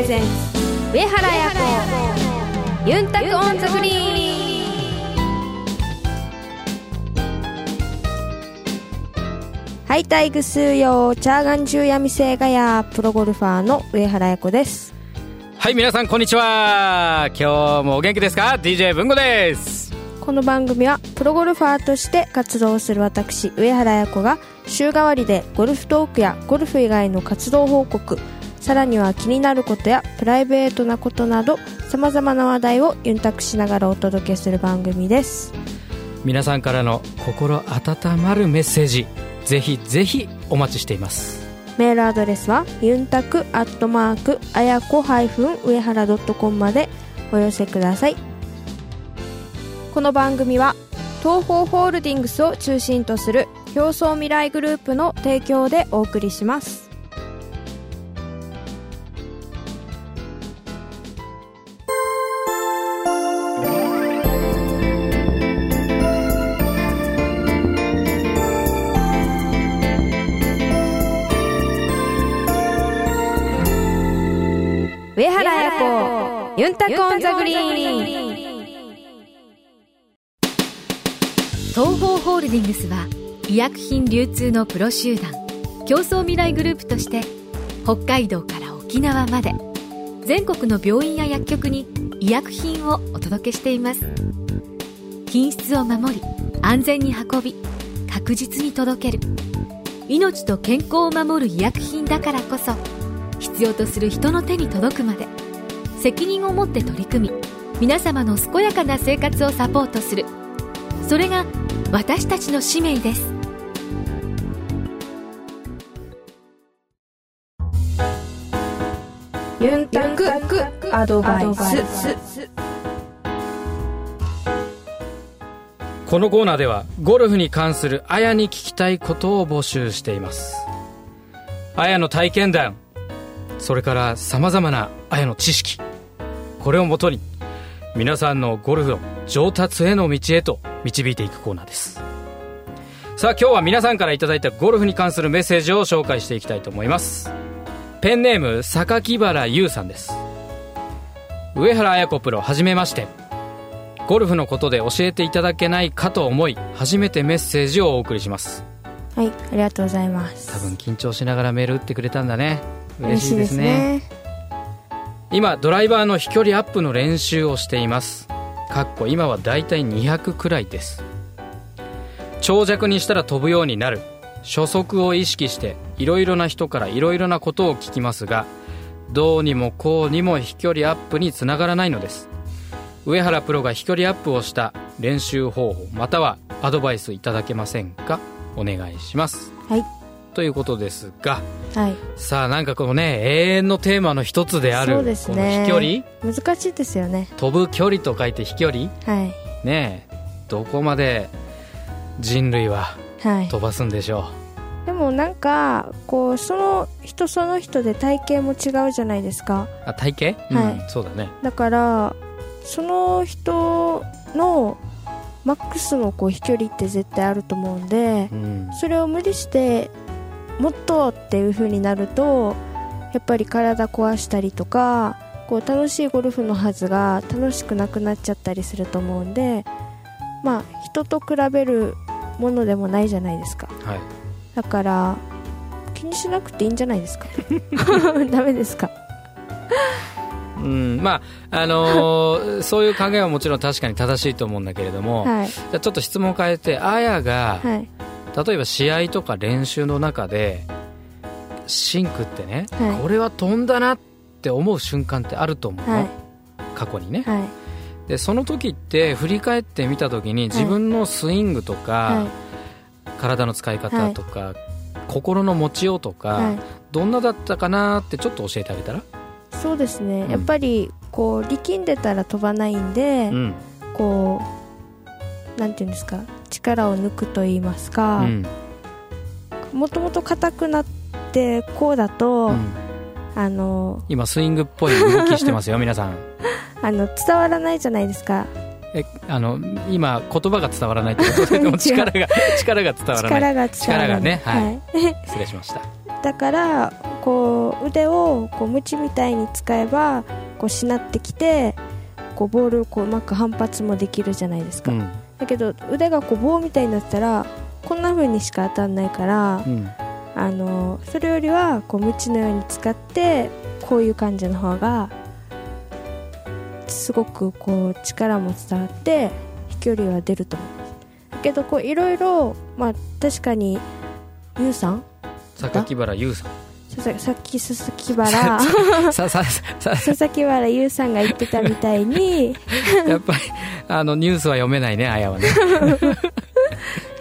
プレゼンツ上原彩子ユンタクオンザグリーン。ハイタイグスーヨーチャーガンジューヤミセーガヤープロゴルファーの上原彩子です。はい皆さんこんにちは。今日もお元気ですか？DJ 文吾です。この番組はプロゴルファーとして活動する私上原彩子が週替わりでゴルフトークやゴルフ以外の活動報告さらには気になることやプライベートなことなどさまざまな話題をユンタクしながらお届けする番組です。皆さんからの心温まるメッセージぜひぜひお待ちしています。メールアドレスはユンタクアットマークあやこ上原 .com までお寄せください。この番組は東方ホールディングスを中心とする表層未来グループの提供でお送りします上原彩子ユンタクオンザグリーン。東方ホールディングスは医薬品流通のプロ集団競争未来グループとして北海道から沖縄まで全国の病院や薬局に医薬品をお届けしています。品質を守り安全に運び確実に届ける。命と健康を守る医薬品だからこそ必要とする人の手に届くまで。責任を持って取り組み皆様の健やかな生活をサポートする。それが私たちの使命です。ユンタクアドバイス。このコーナーではゴルフに関するあやに聞きたいことを募集しています。あやの体験談それからさまざまなあやの知識。これをもとに皆さんのゴルフの上達への道へと導いていくコーナーです。さあ今日は皆さんから頂いたゴルフに関するメッセージを紹介していきたいと思います。ペンネーム榊原優さんです。上原綾子プロはじめまして。ゴルフのことで教えていただけないかと思い初めてメッセージをお送りします。はいありがとうございます。多分緊張しながらメール打ってくれたんだね嬉しいですね。今ドライバーの飛距離アップの練習をしています。かっこ今はだいたい200くらいです。長尺にしたら飛ぶようになる。初速を意識していろいろな人からいろいろなことを聞きますがどうにもこうにも飛距離アップにつながらないのです。上原プロが飛距離アップをした練習方法またはアドバイスいただけませんか？お願いします。はいということですがはい。さあなんかこのね永遠のテーマの一つであるそうですこのね飛距離？難しいですよね。飛ぶ距離と書いて飛距離？はい。ねえどこまで人類ははい。飛ばすんでしょでもなんかこうその人その人で体型も違うじゃないですか。うあ体型、はい。うん、そうだね。だからその人のマックスのこう飛距離って絶対あると思うんでうん。それを無理してもっとっていう風になるとやっぱり体壊したりとかこう楽しいゴルフのはずが楽しくなくなっちゃったりすると思うんでまあ人と比べるものでもないじゃないですか。はい。だから気にしなくていいんじゃないですか？ダメですか？うん、まああのー そういう考えはもちろん確かに正しいと思うんだけれども、はい。じゃあちょっと質問を変えてあやが、はい例えば試合とか練習の中でシンクってね、はい。これは飛んだなって思う瞬間ってあると思うの、はい。過去にね、はい。でその時って振り返ってみた時に自分のスイングとか、はい。体の使い方とか、心の持ちようとか、はい。どんなだったかなってちょっと教えてあげたら、そうですね、うん。やっぱりこう力んでたら飛ばないんで、うん。こうなんていうんですか？力を抜くと言いますかうん。もともと硬くなってこうだと、うん。あの今スイングっぽい動きしてますよ皆さん。あの伝わらないじゃないですか。えあの今言葉が伝わらないってこと？ででも力が力が伝わらない。力が伝わらない。力がねはい。はい。失礼しました。だからこう腕をこうムチみたいに使えばこうしなってきてこうボールをこううまく反発もできるじゃないですか、うんだけど腕がこう棒みたいになったらこんな風にしか当たんないから、うん。あのそれよりはこうムチのように使ってこういう感じの方がすごくこう力も伝わって飛距離は出ると思いますだけどこういろいろまあ確かにユウさん？榊原優さん佐々木原さささ佐々木原優さんが言ってたみたいに。やっぱりあのニュースは読めないねあやはね。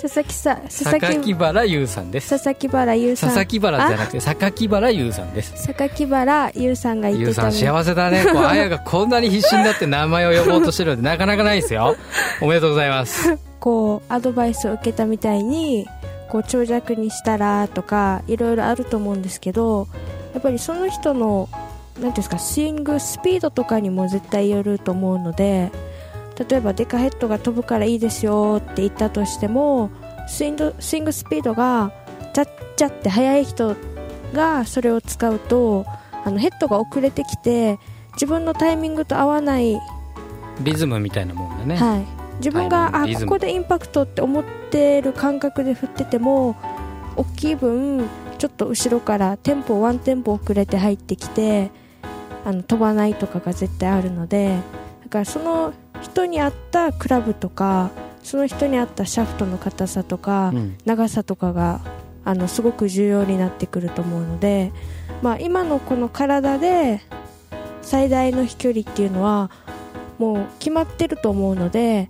佐々木さ佐々榊木原優さんです。佐々木原優さん。佐々木原じゃなくて榊原優さんです。榊原優さんが言っ優さんてたみたい幸せだね。こうあやがこんなに必死になって名前を呼ぼうとしてるのでなかなかないですよ。おめでとうございます。こうアドバイスを受けたみたいにこう長尺にしたらとかいろいろあると思うんですけどやっぱりその人のなんていうんですかスイングスピードとかにも絶対よると思うので例えばデカヘッドが飛ぶからいいですよって言ったとしてもスイングスイングスピードがチャッチャって速い人がそれを使うとあのヘッドが遅れてきて自分のタイミングと合わないリズムみたいなもんだね、はい、自分があここでインパクトって思ってる感覚で振ってても大きい分ちょっと後ろからテンポワンテンポ遅れて入ってきてあの飛ばないとかが絶対あるのでだからその人に合ったクラブとかその人に合ったシャフトの硬さとか、うん。長さとかがあのすごく重要になってくると思うので、まあ、今のこの体で最大の飛距離っていうのはもう決まってると思うので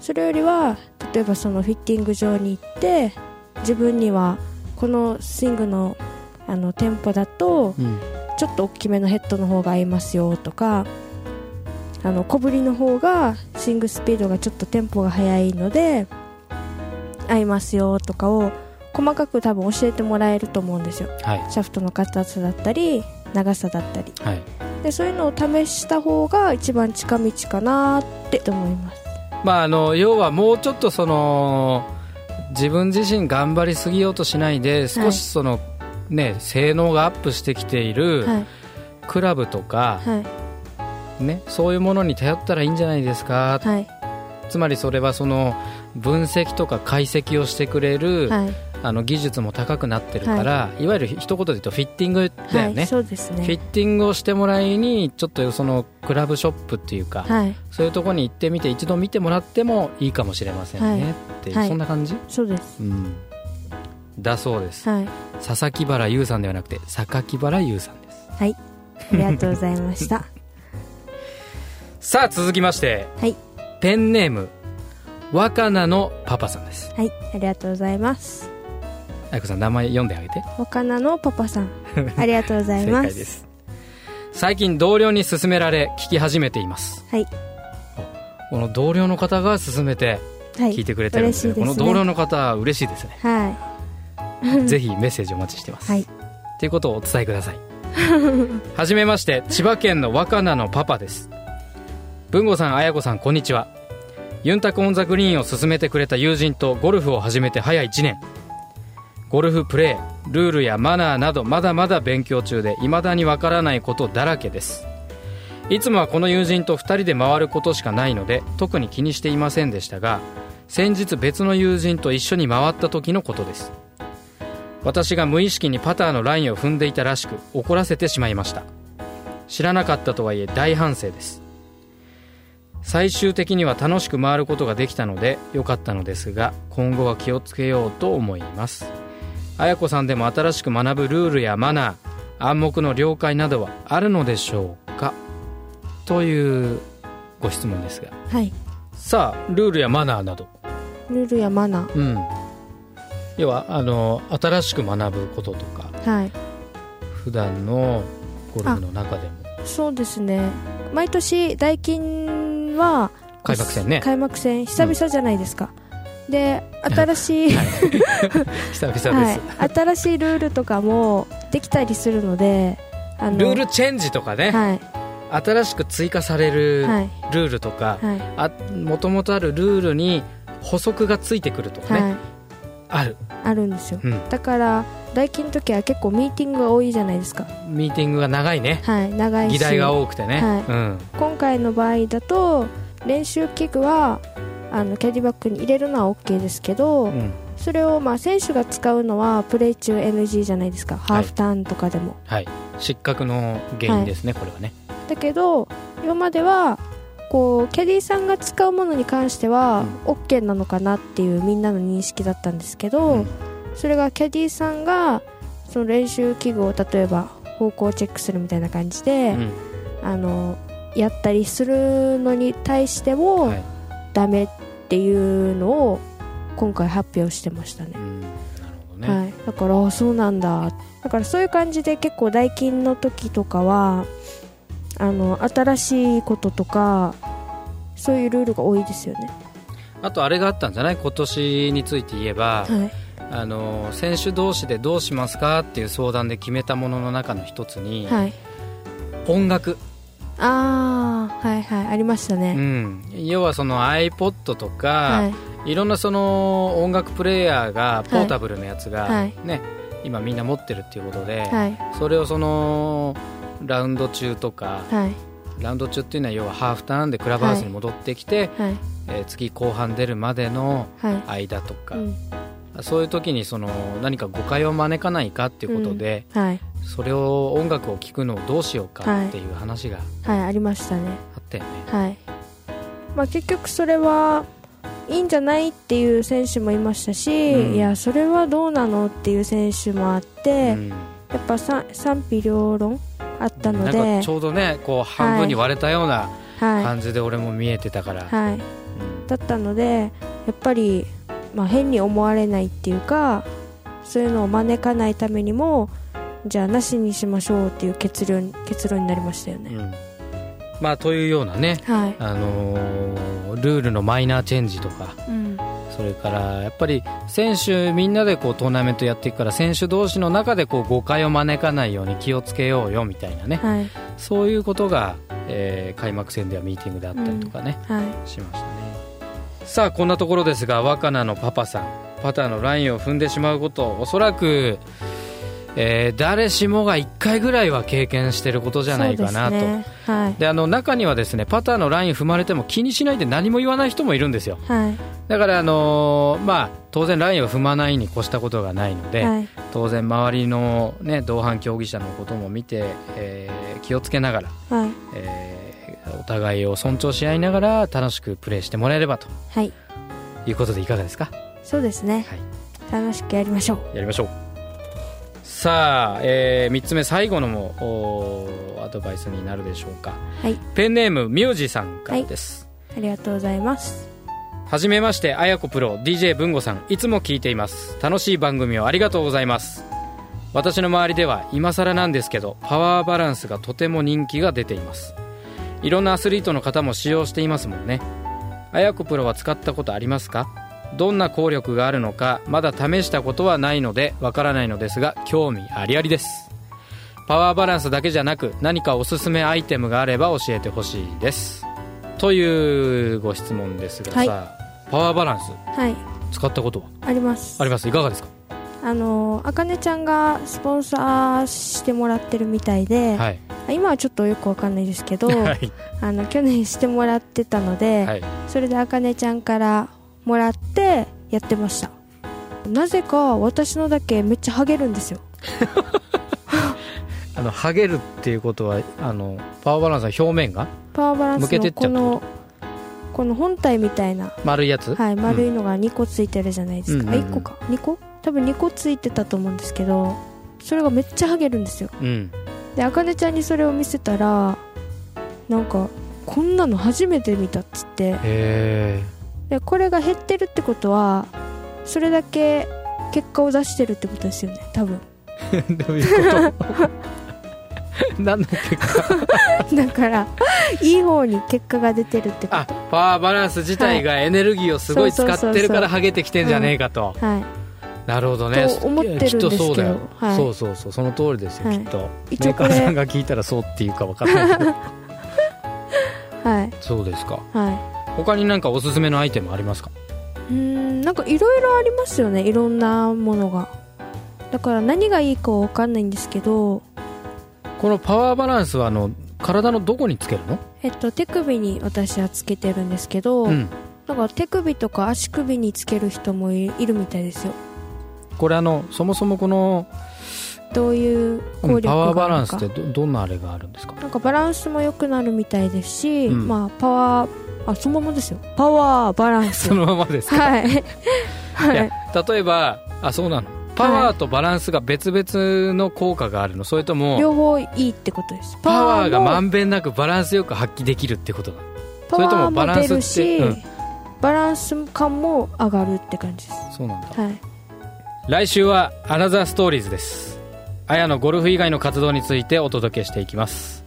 それよりは例えばそのフィッティング場に行って自分にはこのスイングのあのテンポだとうん。ちょっと大きめのヘッドの方が合いますよとかあの小ぶりの方がスイングスピードがちょっとテンポが速いので合いますよとかを細かく多分教えてもらえると思うんですよ。はい。シャフトの硬さだったり長さだったり。はいでそういうのを試した方が一番近道かなって思います。まああの要はもうちょっとその自分自身頑張りすぎようとしないで少しその、ね性能がアップしてきているはい。クラブとか、はい。ね、そういうものに頼ったらいいんじゃないですか、はい。つまりそれはその分析とか解析をしてくれる、はいあの技術も高くなってるから、い、わゆる一言で言うとフィッティングだよね、はいそうですフィッねティングをしてもらいにちょっとそのクラブショップっていうか、はい。そういうところに行ってみて一度見てもらってもいいかもしれませんね、はいってそんな感じ、そうです。うん、だそうです、はい。佐々木原優さんではなくて榊原優さんです。はい。ありがとうございました。さあ続きましてはい。ペンネーム若菜のパパさんです。はい。ありがとうございます愛子さん名前読んであげて。若菜のパパさん。ありがとうござい正ます。解です。最近同僚に勧められ聞き始めています。はい。この同僚の方が勧めてはい。聞いてくれてるんです,、嬉しいね。この同僚の方は嬉しいですね。はい。ぜひメッセージお待ちしてます、はい。ということをお伝えください。はじめまして千葉県の若菜のパパです。文吾さん彩子さんこんにちは。ユンタクオンザグリーンを勧めてくれた友人とゴルフを始めて早1年ゴルフプレールールやマナーなどまだまだ勉強中で未だにわからないことだらけです。いつもはこの友人と2人で回ることしかないので特に気にしていませんでしたが先日別の友人と一緒に回った時のことです。私が無意識にパターのラインを踏んでいたらしく怒らせてしまいました。知らなかったとはいえ大反省です。最終的には楽しく回ることができたので良かったのですが今後は気をつけようと思います。綾子さんでも新しく学ぶルールやマナー暗黙の了解などはあるのでしょうか？というご質問ですが。はい。さあルールやマナーなど。ルールやマナうん。要はあの新しく学ぶこととか。ーはい。普段のゴルフの中でも。そうですね。毎年ダイキンは開幕戦ね。開幕戦久々じゃないですか、で新しい、はい。久々です、はい、新しいルールとかもできたりするのであのルールチェンジとかね、はい。新しく追加されるはい。ルールとか、もともとあるルールに補足がついてくるとかね、はい。ある、あるんですよ。うん。だから大金の時は結構ミーティングが多いじゃないですか。ミーティングが長いね。はい長いし。議題が多くてね、はい。うん。今回の場合だと練習器具はあのキャディバッグに入れるのは OK ですけど、うん。それをまあ選手が使うのはプレー中 NG じゃないですか、ハーフターンとかでも。はい。失格の原因ですね、これはね。だけど今まではこうキャディさんが使うものに関しては OK なのかなっていうみんなの認識だったんですけど、うん。それがキャディさんがその練習器具を例えば方向チェックするみたいな感じで、うん。あのやったりするのに対してもはいダメっていうのを今回発表してましたね。う、んなるほどね、はい、だからあそうなんだ。だからそういう感じで結構代金の時とかはあの新しいこととかそういうルールが多いですよね。あとあれがあったんじゃない？今年について言えば、はい。あの選手同士でどうしますかっていう相談で決めたものの中の一つに、はい。音楽、ああはいはいありましたうね、ん、要はその iPod とか、はい。い、ろんなその音楽プレーヤーがポータブルのやつが、はい。ね今みんな持ってるっていうことで、はい。それをそのラウンド中とかはい。ラウンド中っていうのは要はハーフターンでクラブハウスに戻ってきて、はい。えー次後半出るまでのはい。間とか、うん。そういう時にその何か誤解を招かないかっていうことで、はいそれを音楽を聴くのをどうしようかっていう話がはいありましたね。あったよね、はい。まあ結局それはいいんじゃないっていう選手もいましたし、うん。いやそれはどうなのっていう選手もあって、うん。やっぱ賛賛否両論あったのでかちょうどねこう半分に割れたようなはい、感じで俺も見えてたから、はい、うん。だったのでやっぱり、まあ、変に思われないっていうかそういうのを招かないためにもじゃあなしにしましょうっていう結論結論になりましたよね、うん。まあというようなね、はい、あのールールのマイナーチェンジとかうん、それからやっぱり選手みんなでこうトーナメントやっていくから選手同士の中でこう誤解を招かないように気をつけようよみたいなね、はい。そういうことが、えー開幕戦ではミーティングであったりとかね、はい。しましたね。さあこんなところですが若菜のパパさん。パターのラインを踏んでしまうことおそらく、えー誰しもが1回ぐらいは経験してることじゃないかなと。ね。はい。であの中にはですねパターのライン踏まれても気にしないで何も言わない人もいるんですよ。はい。だから、あのーまあ、当然ラインを踏まないに越したことがないので、はい。当然周りの、ね、同伴競技者のことも見て、えー気をつけながら、はい。えーお互いを尊重し合いながら楽しくプレーしてもらえればとはい。いうことでいかがですか？そうですね、楽しくやりましょう。やりましょうさあ、え3つ目最後のもおアドバイスになるでしょうかはいペンネームミュージさんからです、ありがとうございますはじめまして、あやこプロ、DJ 文吾さん、いつも聞いています。楽しい番組をありがとうございます。私の周りでは、今更なんですけど、パワーバランスがとても人気が出ています。いろんなアスリートの方も使用していますもんね。あやこプロは使ったことありますか？どんな効力があるのか、まだ試したことはないので、わからないのですが、興味ありありです。パワーバランスだけじゃなく、何かおすすめアイテムがあれば教えてほしいです。というご質問ですがさ、はい。パワーバランスはい。使ったことは？あります。あります。いかがですか？あのあかねちゃんがスポンサーしてもらってるみたいで、はい。今はちょっとよくわかんないですけど はい。あの去年してもらってたので、はい。それであかねちゃんからもらってやってました。なぜか私のだけめっちゃハゲるんですよ。あのハゲるっていうことはあのパワーバランスの表面がパワーバランス向けてっちゃうってこのこのこの本体みたいな、丸いやつ、はい、丸いのが2個ついてるじゃないですか、うんうんうん。あ1個か。2個？多分2個ついてたと思うんですけどそれがめっちゃハゲるんですよ。うん。であかねちゃんにそれを見せたらなんかこんなの初めて見たっつって。へえでこれが減ってるってことはそれだけ結果を出してるってことですよね多分。どういうこと？何の結果？だからいい方に結果が出てるってこあパワーバランス自体がエネルギーをすごい使ってるからハゲてきてんじゃねえかと、とはい。なるほどね。と思ってるんですけどきっとそうだよ、はい。そうそうそう。その通りですよ、はい。きっと。メーカーさんが聞いたらそうっていうか分かんないけど。はい。そうですか。はい他になんかおすすめのアイテムありますか？うーんなんかいろいろありますよねいろんなものが。だから何がいいかは分かんないんですけど。このパワーバランスはあの体のどこにつけるの？えっと手首に私はつけてるんですけど、うん。なんか手首とか足首につける人もいいるみたいですよ。これあのそもそもこの、どういううん効力パワーバがあるのか。ランスってどどんなあれがあるんですか？なんかバランスも良くなるみたいですし、うん。まあパワーあそのままですよ。パワーバランス。そのままですか、はい。い。はやい例えばあそうなの。パワーとバランスが別々の効果があるの。それとも両方いいってことです。パワーがもまんべんなくバランスよく発揮できるってことそれともバランスってし、うん。バランス感も上がるって感じです。そうなんだ。はい。来週はアナザーストーリーズです。あやのゴルフ以外の活動についてお届けしていきます。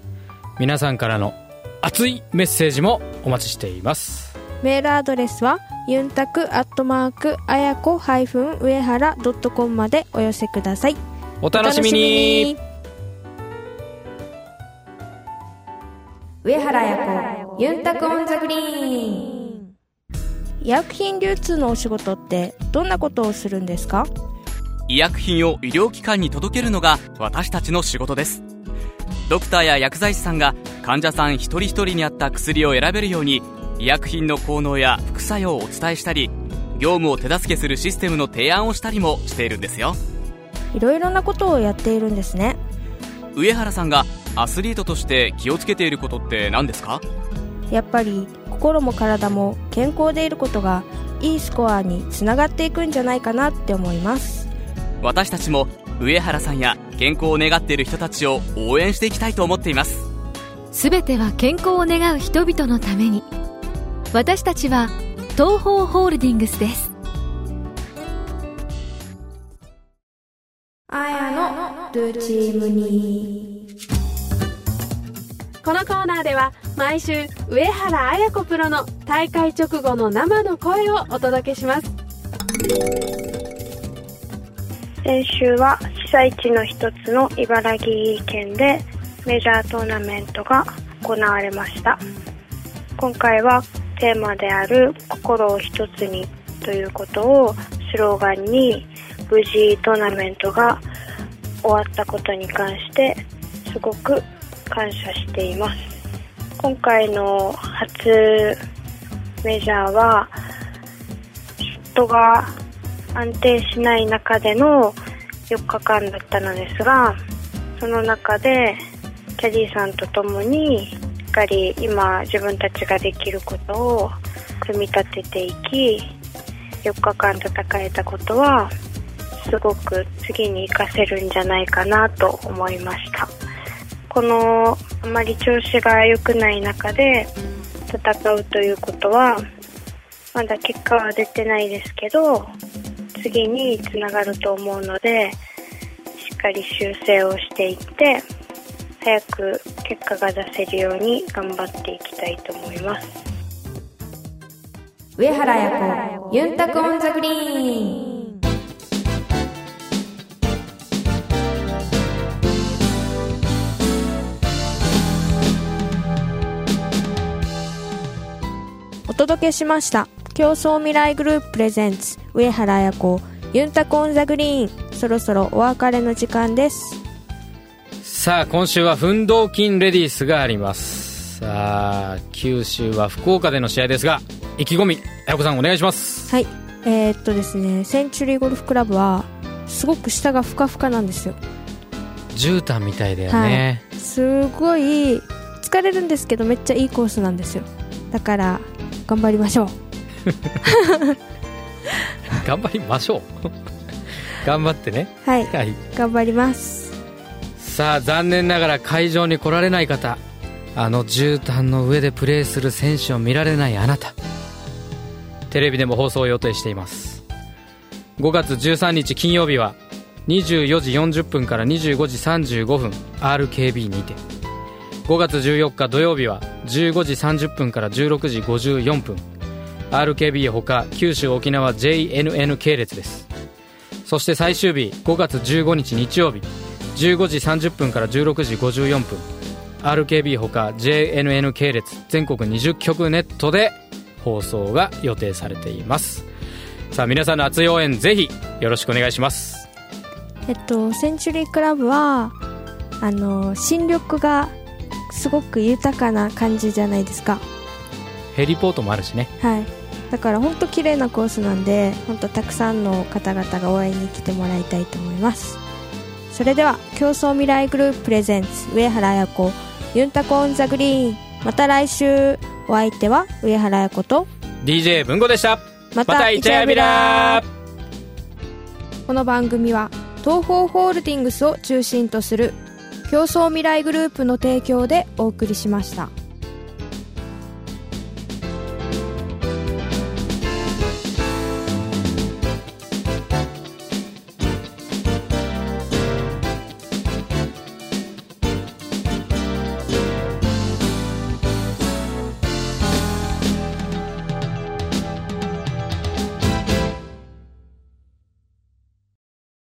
皆さんからの熱いメッセージもお待ちしています。メールアドレスはユンタクアットマークあやこ上原ドットコムまでお寄せください。お楽しみに。上原彩子ユンタクオンザグリーン。医薬品流通のお仕事ってどんなことをするんですか？医薬品を医療機関に届けるのが私たちの仕事ですドクターや薬剤師さんが患者さん一人一人に合った薬を選べるように医薬品の効能や副作用をお伝えしたり業務を手助けするシステムの提案をしたりもしているんですよ。いろいろなことをやっているんですね上原さんがアスリートとして気をつけていることって何ですか？やっぱり心も体も健康でいることがいいスコアにつながっていくんじゃないかなって思います。私たちも上原さんや健康を願っている人たちを応援していきたいと思っています。すべては健康を願う人々のために。私たちは東方ホールディングスです。あやのルーチームに。このコーナーでは毎週上原彩子プロの大会直後の生の声をお届けします。先週は被災地の一つの茨城県でメジャートーナメントが行われました。今回はテーマである「心を一つに」ということをスローガンに無事トーナメントが終わったことに関してすごく感謝しています。今回の初メジャーはショットが安定しない中での4日間だったのですがその中でキャディーさんと共にしっかり今自分たちができることを組み立てていき4日間戦えたことはすごく次に活かせるんじゃないかなと思いました。このあまり調子が良くない中で戦うということはまだ結果は出てないですけど次につながると思うのでしっかり修正をしていって早く結果が出せるように頑張っていきたいと思います。上原彩子ユンタクオンザグリーン。お届けしました競争未来グループプレゼンツ上原彩子ユンタクオンザグリーン。そろそろお別れの時間です。さあ今週はフンドーキンレディースがあります。さあ九州は福岡での試合ですが意気込みあやこさんお願いします。はい。えー、っとですねセンチュリーゴルフクラブはすごく下がふかふかなんですよ。絨毯みたいだよね、すごい疲れるんですけどめっちゃいいコースなんですよ。だから頑張りましょう 頑張りましょう。頑張ってね。はい。はい。頑張ります。さあ残念ながら会場に来られない方。あの絨毯の上でプレーする選手を見られないあなた。テレビでも放送を予定しています。5月13日金曜日は24時40分から25時35分 RKB にて。5月14日土曜日は15時30分から16時54分 RKB ほか九州沖縄 JNN 系列です。そして最終日5月15日日曜日。15時30分から16時54分。RKB ほか JNN 系列全国20局ネットで放送が予定されています。さあ皆さんの熱い応援ぜひよろしくお願いします。えっとセンチュリークラブはあの新緑がすごく豊かな感じじゃないですか。ヘリポートもあるしね。はいだから本当綺麗なコースなんで本当たくさんの方々が応援に来てもらいたいと思います。それでは競争未来グループプレゼンツ上原綾子ユンタコオンザグリーン。また来週お相手は上原綾子と DJ 文吾でした。ままたイチャヤビラ。この番組は東方ホールディングスを中心とする競争未来グループの提供でお送りしました。